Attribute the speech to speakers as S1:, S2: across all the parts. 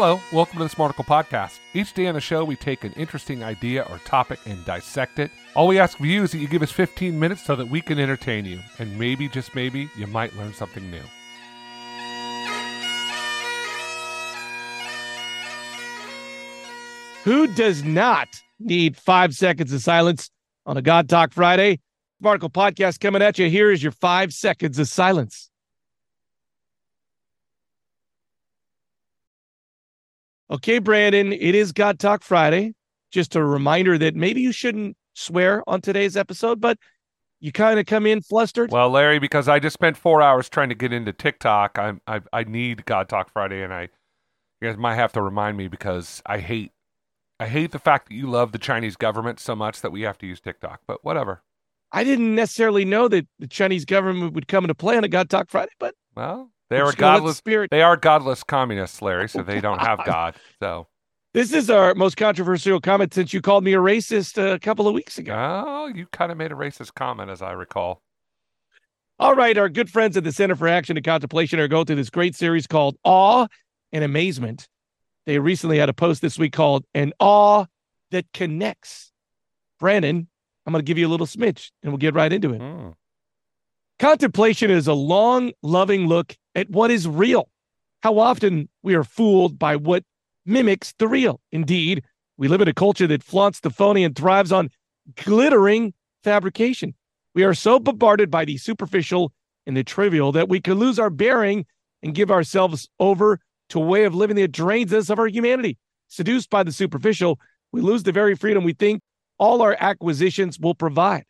S1: Hello, welcome to the Smarticle Podcast. Each day on the show, we take an interesting idea or topic and dissect it. All we ask of you is that you give us 15 minutes so that we can entertain you, and maybe, just maybe, you might learn something new.
S2: Who does not need five seconds of silence on a God Talk Friday? Smarticle Podcast coming at you. Here is your five seconds of silence. Okay, Brandon, it is God Talk Friday. Just a reminder that maybe you shouldn't swear on today's episode, but you kind of come in flustered.
S1: Well, Larry, because I just spent four hours trying to get into TikTok, I I, I need God Talk Friday, and I you guys might have to remind me because I hate I hate the fact that you love the Chinese government so much that we have to use TikTok. But whatever.
S2: I didn't necessarily know that the Chinese government would come into play on a God Talk Friday, but
S1: well, they are
S2: Let's go with
S1: godless.
S2: spirit.
S1: They are godless communists, Larry. So they don't have God. So
S2: This is our most controversial comment since you called me a racist a couple of weeks ago.
S1: oh, you kind of made a racist comment, as I recall.
S2: All right, our good friends at the Center for Action and Contemplation are going through this great series called Awe and Amazement. They recently had a post this week called An Awe That Connects. Brandon, I'm going to give you a little smidge and we'll get right into it.
S1: Hmm.
S2: Contemplation is a long, loving look at what is real. How often we are fooled by what mimics the real. Indeed, we live in a culture that flaunts the phony and thrives on glittering fabrication. We are so bombarded by the superficial and the trivial that we can lose our bearing and give ourselves over to a way of living that drains us of our humanity. Seduced by the superficial, we lose the very freedom we think all our acquisitions will provide.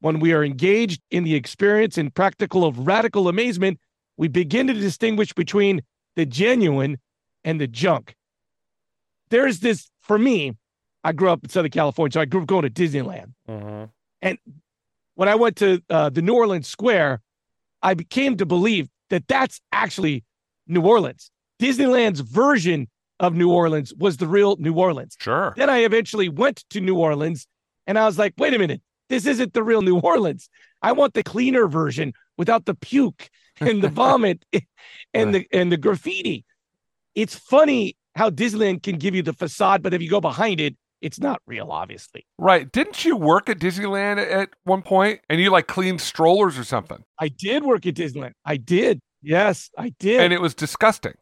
S2: When we are engaged in the experience and practical of radical amazement, we begin to distinguish between the genuine and the junk. There's this, for me, I grew up in Southern California, so I grew up going to Disneyland.
S1: Mhm.
S2: When I went to uh, the New Orleans Square, I became to believe that that's actually New Orleans. Disneyland's version of New Orleans was the real New Orleans.
S1: Sure.
S2: Then I eventually went to New Orleans and I was like, wait a minute, this isn't the real New Orleans. I want the cleaner version without the puke and the vomit and the and the graffiti. It's funny how Disneyland can give you the facade, but if you go behind it, it's not real, obviously.
S1: Right. Didn't you work at Disneyland at one point and you like cleaned strollers or something?
S2: I did work at Disneyland. I did. Yes, I did.
S1: And it was disgusting.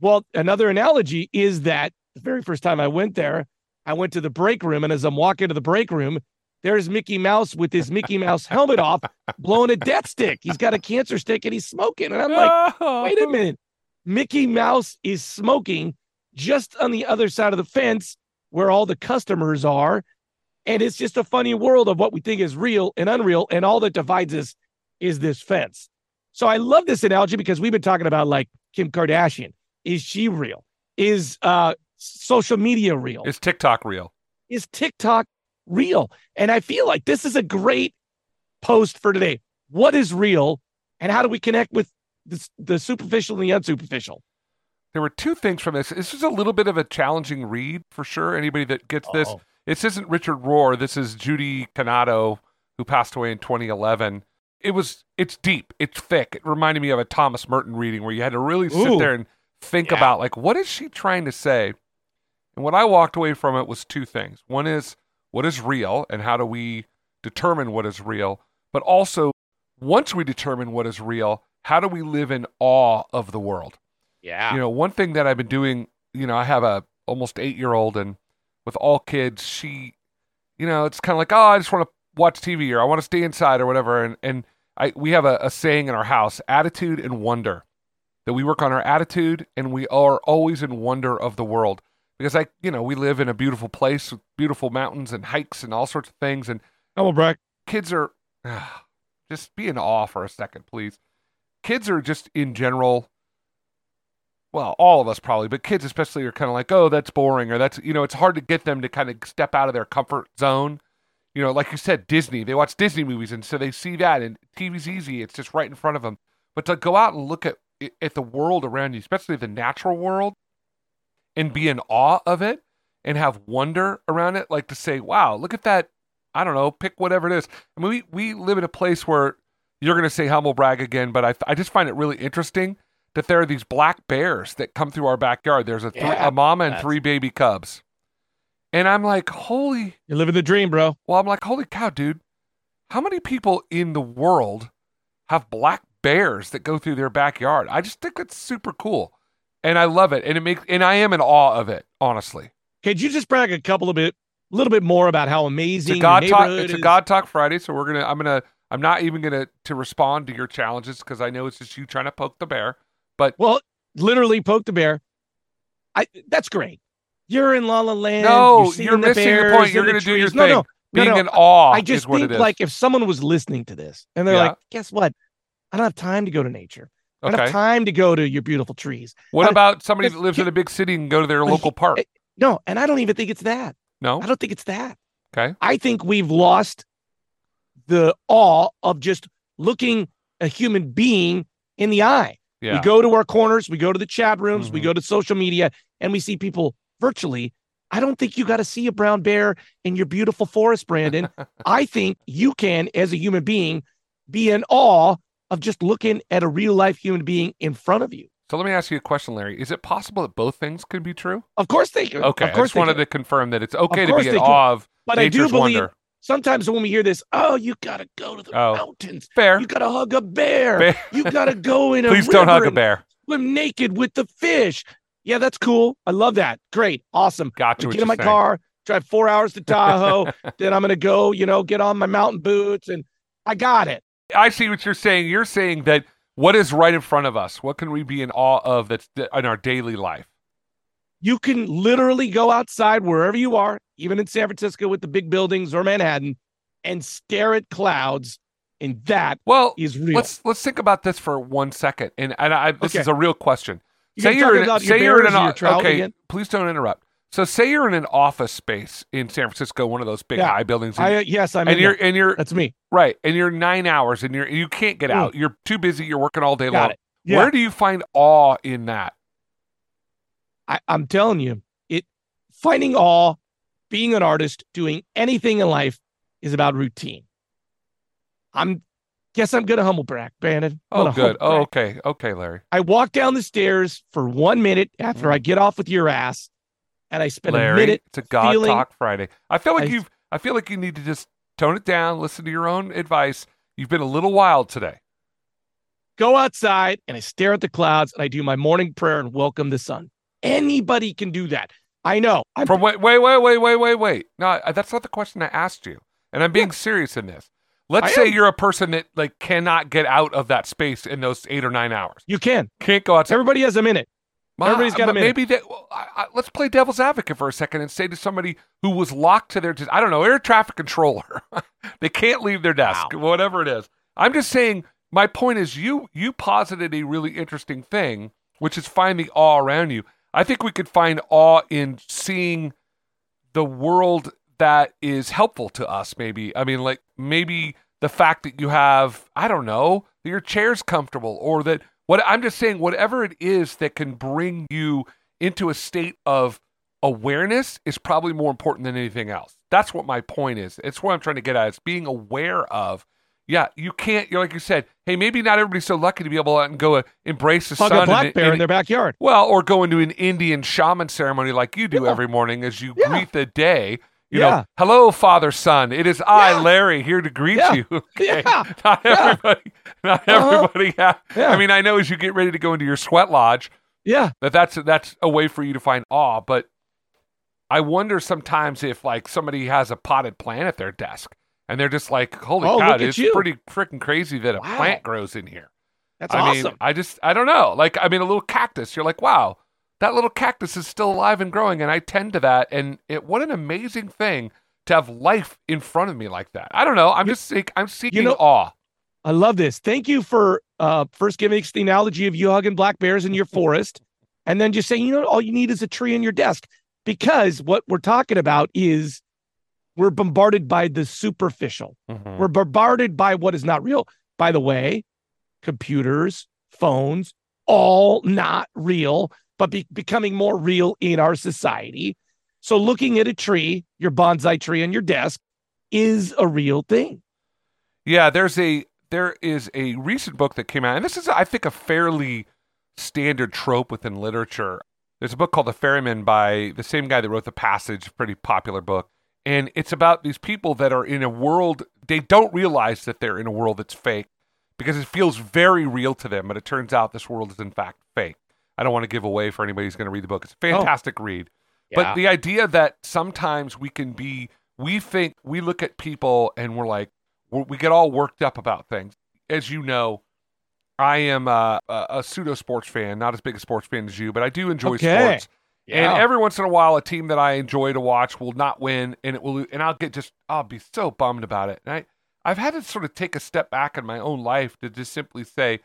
S2: Well, another analogy is that the very first time I went there, I went to the break room, and as I'm walking to the break room, there's Mickey Mouse with his Mickey Mouse helmet off, blowing a death stick. He's got a cancer stick and he's smoking. And I'm like, wait a minute. Mickey Mouse is smoking just on the other side of the fence where all the customers are. And it's just a funny world of what we think is real and unreal. And all that divides us is this fence. So I love this analogy because we've been talking about like Kim Kardashian. Is she real? Is uh social media real?
S1: Is TikTok real?
S2: is TikTok real? And I feel like this is a great post for today. What is real and how do we connect with the, the superficial and the unsuperficial?
S1: There were two things from this. This is a little bit of a challenging read for sure. Anybody that gets this,
S2: Oh.
S1: this isn't Richard Rohr. This is Judy Cannato, who passed away in 2011. It was, it's deep, it's thick. It reminded me of a Thomas Merton reading where you had to really sit
S2: Ooh.
S1: there and think
S2: Yeah.
S1: about, like, what is she trying to say? And what I walked away from it was two things. One is, what is real and how do we determine what is real? But also, once we determine what is real, how do we live in awe of the world?
S2: Yeah.
S1: you know one thing that i've been doing you know i have a almost eight year old and with all kids she you know it's kind of like oh i just want to watch tv or i want to stay inside or whatever and and i we have a, a saying in our house attitude and wonder that we work on our attitude and we are always in wonder of the world because i you know we live in a beautiful place with beautiful mountains and hikes and all sorts of things and
S2: on, Brock.
S1: kids are just be in awe for a second, please. Kids are just in general, well, all of us probably, but kids especially are kind of like, oh, that's boring, or that's, you know, it's hard to get them to kind of step out of their comfort zone. You know, like you said, Disney, they watch Disney movies, and so they see that, and TV's easy, it's just right in front of them. But to go out and look at at the world around you, especially the natural world, and be in awe of it, and have wonder around it, like to say, wow, look at that I don't know, pick whatever it is. I mean, we, we live in a place where you're going to say humble brag again, but I, I just find it really interesting that there are these black bears that come through our backyard. There's a, three,
S2: Yeah,
S1: a mama and three baby cubs. And I'm like, holy,
S2: You're living the dream, bro.
S1: well, I'm like, holy cow, dude. How many people in the world have black bears that go through their backyard? I just think that's super cool. And I love it. And it makes, and I am in awe of it, honestly.
S2: Could you just brag a couple of bit, a little bit more about how amazing
S1: It's
S2: a
S1: God talk. It's a? God talk Friday, so we're gonna. I'm gonna. I'm not even gonna to respond to your challenges because I know it's just you trying to poke the bear.
S2: But well, literally poke the bear. I that's great. You're in La La Land.
S1: No,
S2: you're,
S1: you're
S2: the
S1: missing the
S2: bears
S1: point. You're gonna do your.
S2: No,
S1: thing.
S2: no, no,
S1: Being
S2: no.
S1: in awe
S2: I just
S1: is what
S2: think
S1: it is.
S2: like if someone was listening to this and they're
S1: Yeah.
S2: like, guess what? I don't have time to go to nature.
S1: Okay.
S2: have time to go to your beautiful trees.
S1: What about somebody that lives in a big city and go to their local park?
S2: No, and I don't even think it's that.
S1: No.
S2: I don't think it's that.
S1: Okay.
S2: I think we've lost the awe of just looking a human being in the eye.
S1: Yeah.
S2: We go to our corners, we go to the chat rooms, we
S1: Mhm.
S2: go to social media, and we see people virtually. I don't think you got to see a brown bear in your beautiful forest, Brandon. I think you can, as a human being, be in awe of just looking at a real life human being in front of you.
S1: So let me ask you a question, Larry. Is it possible that both things could be true?
S2: Of course they can.
S1: Okay.
S2: Of
S1: I
S2: course
S1: just wanted to confirm that it's okay to be in awe of
S2: But I do believe
S1: wonder.
S2: sometimes when we hear this, oh, you got to go to the
S1: Oh.
S2: mountains.
S1: Fair.
S2: You got to hug a bear.
S1: Bear.
S2: You got to go in a
S1: Please don't hug a bear.
S2: Swim naked with the fish. Yeah, that's cool. I love that. Great. Awesome.
S1: Got you.
S2: I'm
S1: what
S2: gonna get in my
S1: saying.
S2: car, drive four hours to Tahoe. then I'm going to go, you know, get on my mountain boots and I got it.
S1: I see what you're saying. You're saying that what is right in front of us? What can we be in awe of that's in our daily life?
S2: You can literally go outside wherever you are, even in San Francisco with the big buildings or Manhattan, and stare at clouds. And that
S1: Well,
S2: is real.
S1: let's let's think about this for one second. And and I, this
S2: Okay.
S1: is a real question.
S2: You
S1: say you're in, say you're in an okay.
S2: again?
S1: Please don't interrupt. So say you're in an office space in San Francisco, one of those big
S2: Yeah.
S1: high buildings, and,
S2: I, yes, I'm
S1: and
S2: in
S1: you're and you're
S2: That's me.
S1: right, and you're nine hours, and you're you can't get
S2: Mm.
S1: out. You're too busy. You're working all day
S2: Got
S1: long.
S2: it. Yeah.
S1: Where do you find awe in that?
S2: I, I'm telling you, it finding awe, being an artist, doing anything in life is about routine. I'm guess I'm gonna humble brag, Brandon. I'm
S1: Oh, good. Oh, okay, okay, Larry.
S2: I walk down the stairs for one minute after
S1: Mm.
S2: I get off with your ass, and I spend a
S1: Larry,
S2: minute.
S1: it's a God
S2: feeling-
S1: Talk Friday. I feel like
S2: I-
S1: you've. I feel like you need to just tone it down, listen to your own advice. You've been a little wild today.
S2: Go outside and I stare at the clouds and I do my morning prayer and welcome the sun. Anybody can do that. I know. I'm
S1: From wait, wait, wait, wait, wait, wait, wait. No, that's not the question I asked you, and I'm being serious in this. Let's
S2: I
S1: say
S2: am.
S1: you're a person that like cannot get out of that space in those eight or nine hours.
S2: you can.
S1: Can't go outside.
S2: Everybody has a minute. Everybody's got minute.
S1: Maybe that. well, I, I, let's play devil's advocate for a second and say to somebody who was locked to their, I don't know, air traffic controller, they can't leave their desk, whatever it is. I'm just saying. My point is, you you posited a really interesting thing, which is find the awe around you. I think we could find awe in seeing the world that is helpful to us. Maybe I mean, like maybe the fact that you have, I don't know, that your chair's comfortable, or that what I'm just saying, whatever it is that can bring you into a state of awareness is probably more important than anything else. That's what my point is. It's what I'm trying to get at. It's being aware of. Yeah, you can't. You're like you said. Hey, maybe not everybody's so lucky to be able to out and go uh, embrace the
S2: Hug
S1: sun.
S2: a black
S1: and-
S2: bear
S1: and-
S2: in their backyard.
S1: well, or go into an Indian shaman ceremony like you do
S2: Yeah.
S1: every morning as you
S2: Yeah.
S1: greet the day. You
S2: Yeah.
S1: know, hello, Father Sun. It is I,
S2: Yeah.
S1: Larry, here to greet
S2: Yeah.
S1: you. Okay.
S2: Yeah.
S1: Not everybody. Not
S2: Uh-huh.
S1: everybody. ha-
S2: Yeah.
S1: I mean, I know as you get ready to go into your sweat lodge
S2: Yeah.
S1: that that's that's a way for you to find awe. But I wonder sometimes if like somebody has a potted plant at their desk and they're just like, holy
S2: Oh, at
S1: it's
S2: you.
S1: pretty freaking crazy that a
S2: Wow.
S1: plant grows in here.
S2: That's
S1: I
S2: awesome.
S1: mean, I just I don't know. Like I mean, a little cactus. You're like, wow, that little cactus is still alive and growing, and I tend to that. And it what an amazing thing to have life in front of me like that. I don't know. I'm
S2: You-
S1: just seek, I'm seeking
S2: know-
S1: awe.
S2: I love this. Thank you for uh, first giving us the analogy of you hugging black bears in your forest, and then just saying, you know, all you need is a tree in your desk. Because what we're talking about is we're bombarded by the superficial.
S1: Mhm.
S2: We're bombarded by what is not real. By the way, computers, phones, all not real, but be- becoming more real in our society. So looking at a tree, your bonsai tree on your desk, is a real thing.
S1: Yeah, there's a there is a recent book that came out, and this is I think a fairly standard trope within literature. There's a book called The Ferryman by the same guy that wrote The Passage, pretty popular book. And it's about these people that are in a world, they don't realize that they're in a world that's fake because it feels very real to them, but it turns out this world is in fact fake. I don't want to give away for anybody who's going to read the book. It's a oh. fantastic oh. read. Yeah. But the idea that sometimes we can be, we think, we look at people and we're like, we're, we get all worked up about things. As you know, I am a, a, a, pseudo sports fan, not as big a sports fan as you, but I do enjoy okay. sports. Yeah. And every once in a while, a team that I enjoy to watch will not win, and it will, and I'll get just, I'll be so bummed about it. And I, I've had to sort of take a step back in my own life to just simply say,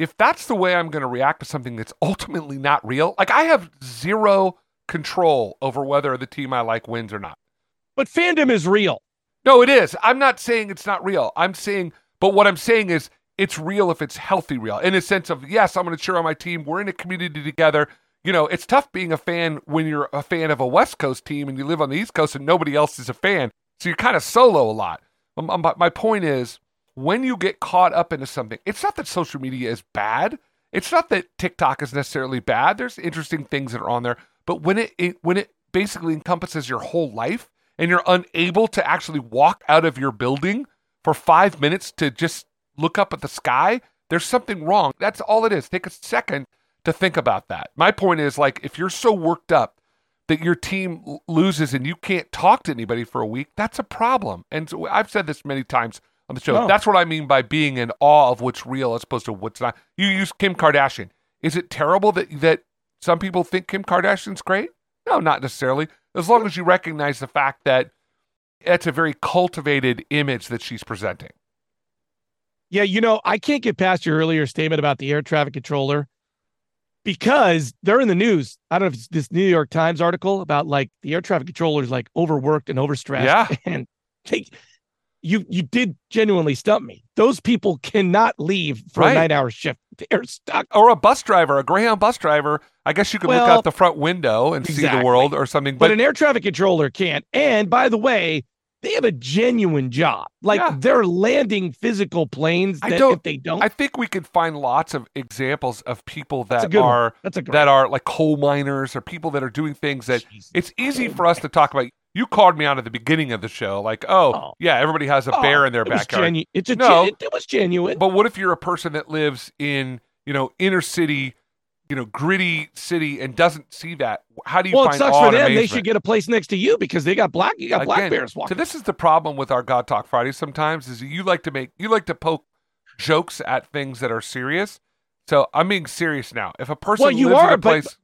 S1: if that's the way I'm going to react to something that's ultimately not real, like I have zero control over whether the team I like wins or not.
S2: But fandom is real.
S1: No, it is. I'm not saying it's not real. I'm saying, but what I'm saying is it's real if it's healthy real in a sense of yes i'm going to cheer on my team we're in a community together you know it's tough being a fan when you're a fan of a west coast team and you live on the east coast and nobody else is a fan so you're kind of solo a lot um, um, my point is when you get caught up into something it's not that social media is bad it's not that tiktok is necessarily bad there's interesting things that are on there but when it, it when it basically encompasses your whole life and you're unable to actually walk out of your building for five minutes to just look up at the sky, there's something wrong. That's all it is. Take a second to think about that. My point is like if you're so worked up that your team loses and you can't talk to anybody for a week, that's a problem. And so I've said this many times on the show. That's what I mean by being in awe of what's real as opposed to what's not. You use Kim Kardashian. Is it terrible that that some people think Kim Kardashian's great? No, not necessarily. As long as you recognize the fact that it's a very cultivated image that she's presenting.
S2: Yeah, you know, I can't get past your earlier statement about the air traffic controller because they're in the news. I don't know if it's this New York Times article about like the air traffic controller is like overworked and overstressed.
S1: Yeah.
S2: And they, you you did genuinely stump me. Those people cannot leave for right. a nine hour shift. They're stuck.
S1: Or a bus driver, a Greyhound bus driver. I guess you could well, look out the front window and exactly. see the world or something.
S2: But, but an air traffic controller can't. And by the way, they have a genuine job. Like yeah. they're landing physical planes. I don't, if they don't,
S1: I think we could find lots of examples of people that are that are like coal miners or people that are doing things that Jesus it's easy for us to talk about. You called me out at the beginning of the show, like, oh, oh. yeah, everybody has a oh, bear in their it backyard.
S2: Genu- it's a no, gen- it was genuine.
S1: But what if you're a person that lives in you know inner city you know, gritty city and doesn't see that, how do you
S2: well,
S1: find
S2: it sucks for them. They should get a place next to you because they got black. You got Again, black bears walking.
S1: So this is the problem with our God Talk Fridays. Sometimes is you like to make you like to poke jokes at things that are serious. So I'm being serious now. If a person well, you are, place, but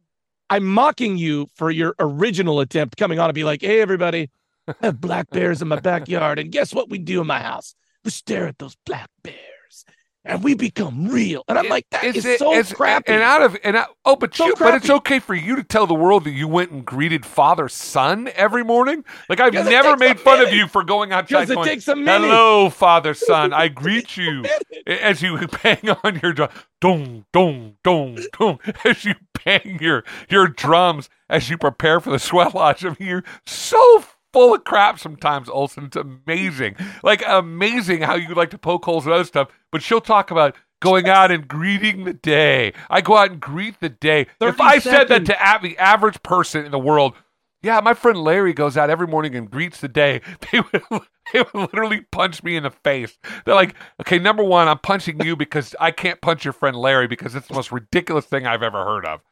S2: I'm mocking you for your original attempt coming on to be like, "Hey, everybody, I have black bears in my backyard, and guess what we do in my house? We stare at those black bears." And we become real. And I'm like, that is, it, so is, crappy.
S1: And out of and out, oh, but so you, but it's okay for you to tell the world that you went and greeted father Sun every morning. Like I've never made fun of you for going outside.
S2: Going, it takes a minute.
S1: Hello, father Sun. I greet you as you bang on your drum, dong dong dong dong as you bang your your drums as you prepare for the sweat lodge. I mean, you're so full of crap sometimes, Olson. It's amazing. Like, amazing how you like to poke holes and other stuff. But she'll talk about going out and greeting the day. I go out and greet the day. If I said that to the average person in the world, yeah, my friend Larry goes out every morning and greets the day. They would, they would literally punch me in the face. They're like, okay, number one, I'm punching you because I can't punch your friend Larry because it's the most ridiculous thing I've ever heard of.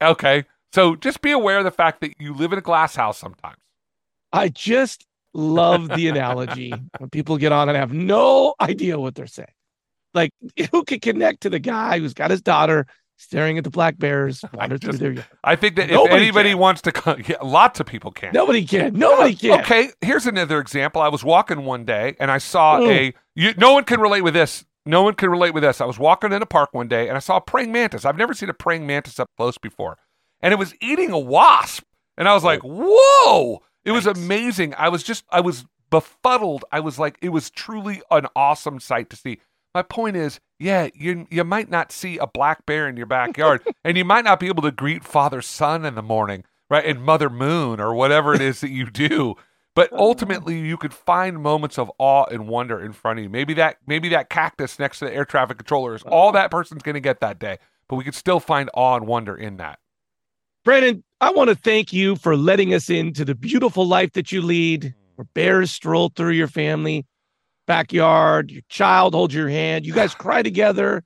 S1: Okay, so just be aware of the fact that you live in a glass house sometimes.
S2: I just love the analogy when people get on and have no idea what they're saying. Like, who can connect to the guy who's got his daughter staring at the black bears wander through their yard?
S1: I think that Nobody if anybody can. wants to, come, yeah, lots of people can.
S2: Nobody can. Nobody can.
S1: Okay, here's another example. I was walking one day and I saw a. You, no one can relate with this. No one can relate with this. I was walking in a park one day and I saw a praying mantis. I've never seen a praying mantis up close before, and it was eating a wasp. And I was like, "Whoa!" It was amazing. I was just, I was befuddled. I was like, it was truly an awesome sight to see. My point is, yeah, you you might not see a black bear in your backyard, and you might not be able to greet Father Sun in the morning, right, and Mother Moon or whatever it is that you do. But ultimately, you could find moments of awe and wonder in front of you. Maybe that maybe that cactus next to the air traffic controller is all that person's going to get that day.
S3: but we could still find awe and wonder in that.
S2: Brandon, I want to thank you for letting us into the beautiful life that you lead, where bears stroll through your family backyard, your child holds your hand, you guys cry together.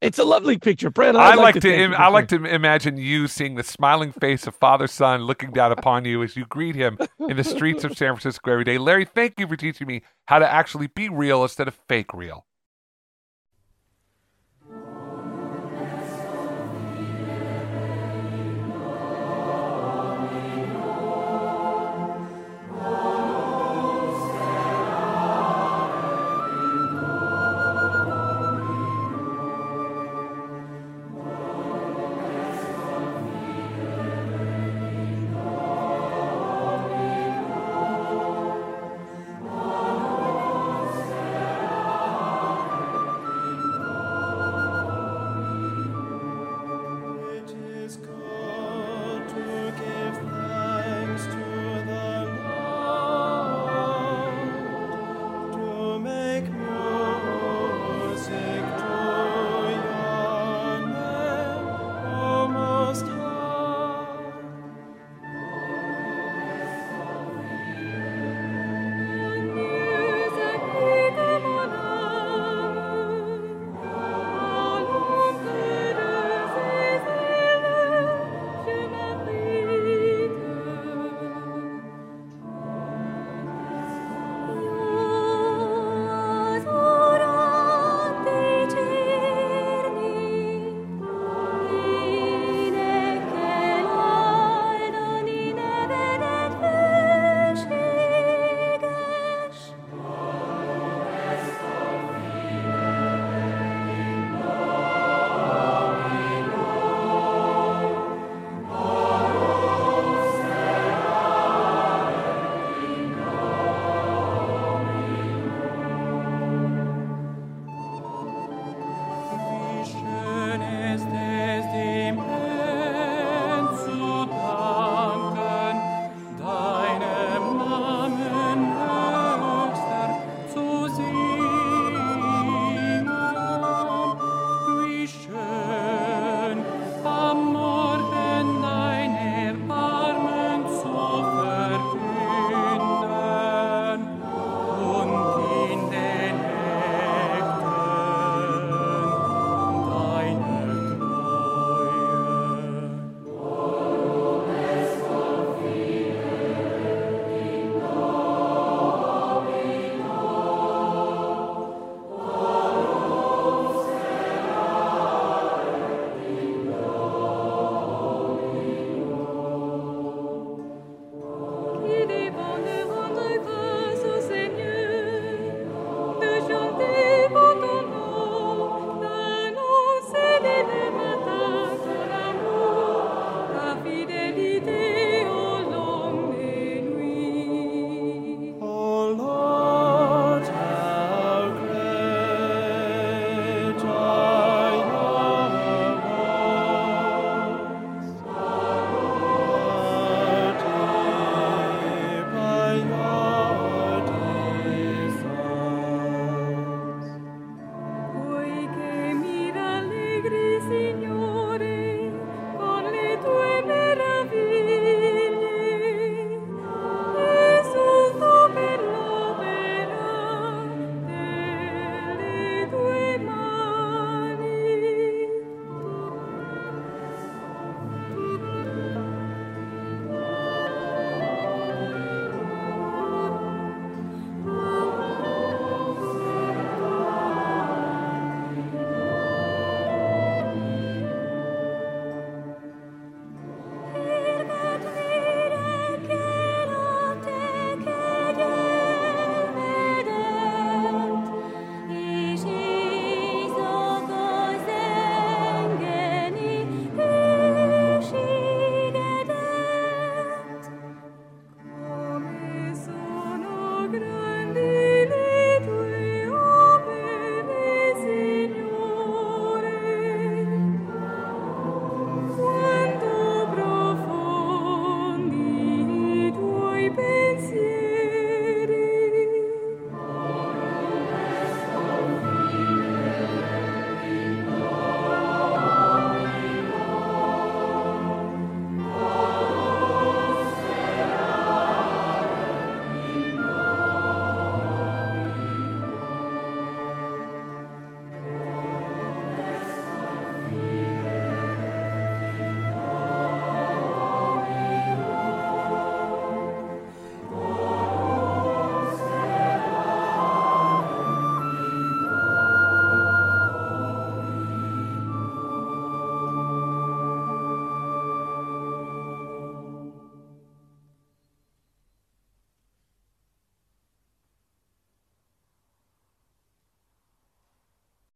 S2: It's a lovely picture, Brandon.
S3: I like,
S2: to,
S3: to, Im- I like to imagine you seeing the smiling face of father Sun looking down upon you as you greet him in the streets of San Francisco every day. Larry, thank you for teaching me how to actually be real instead of fake real.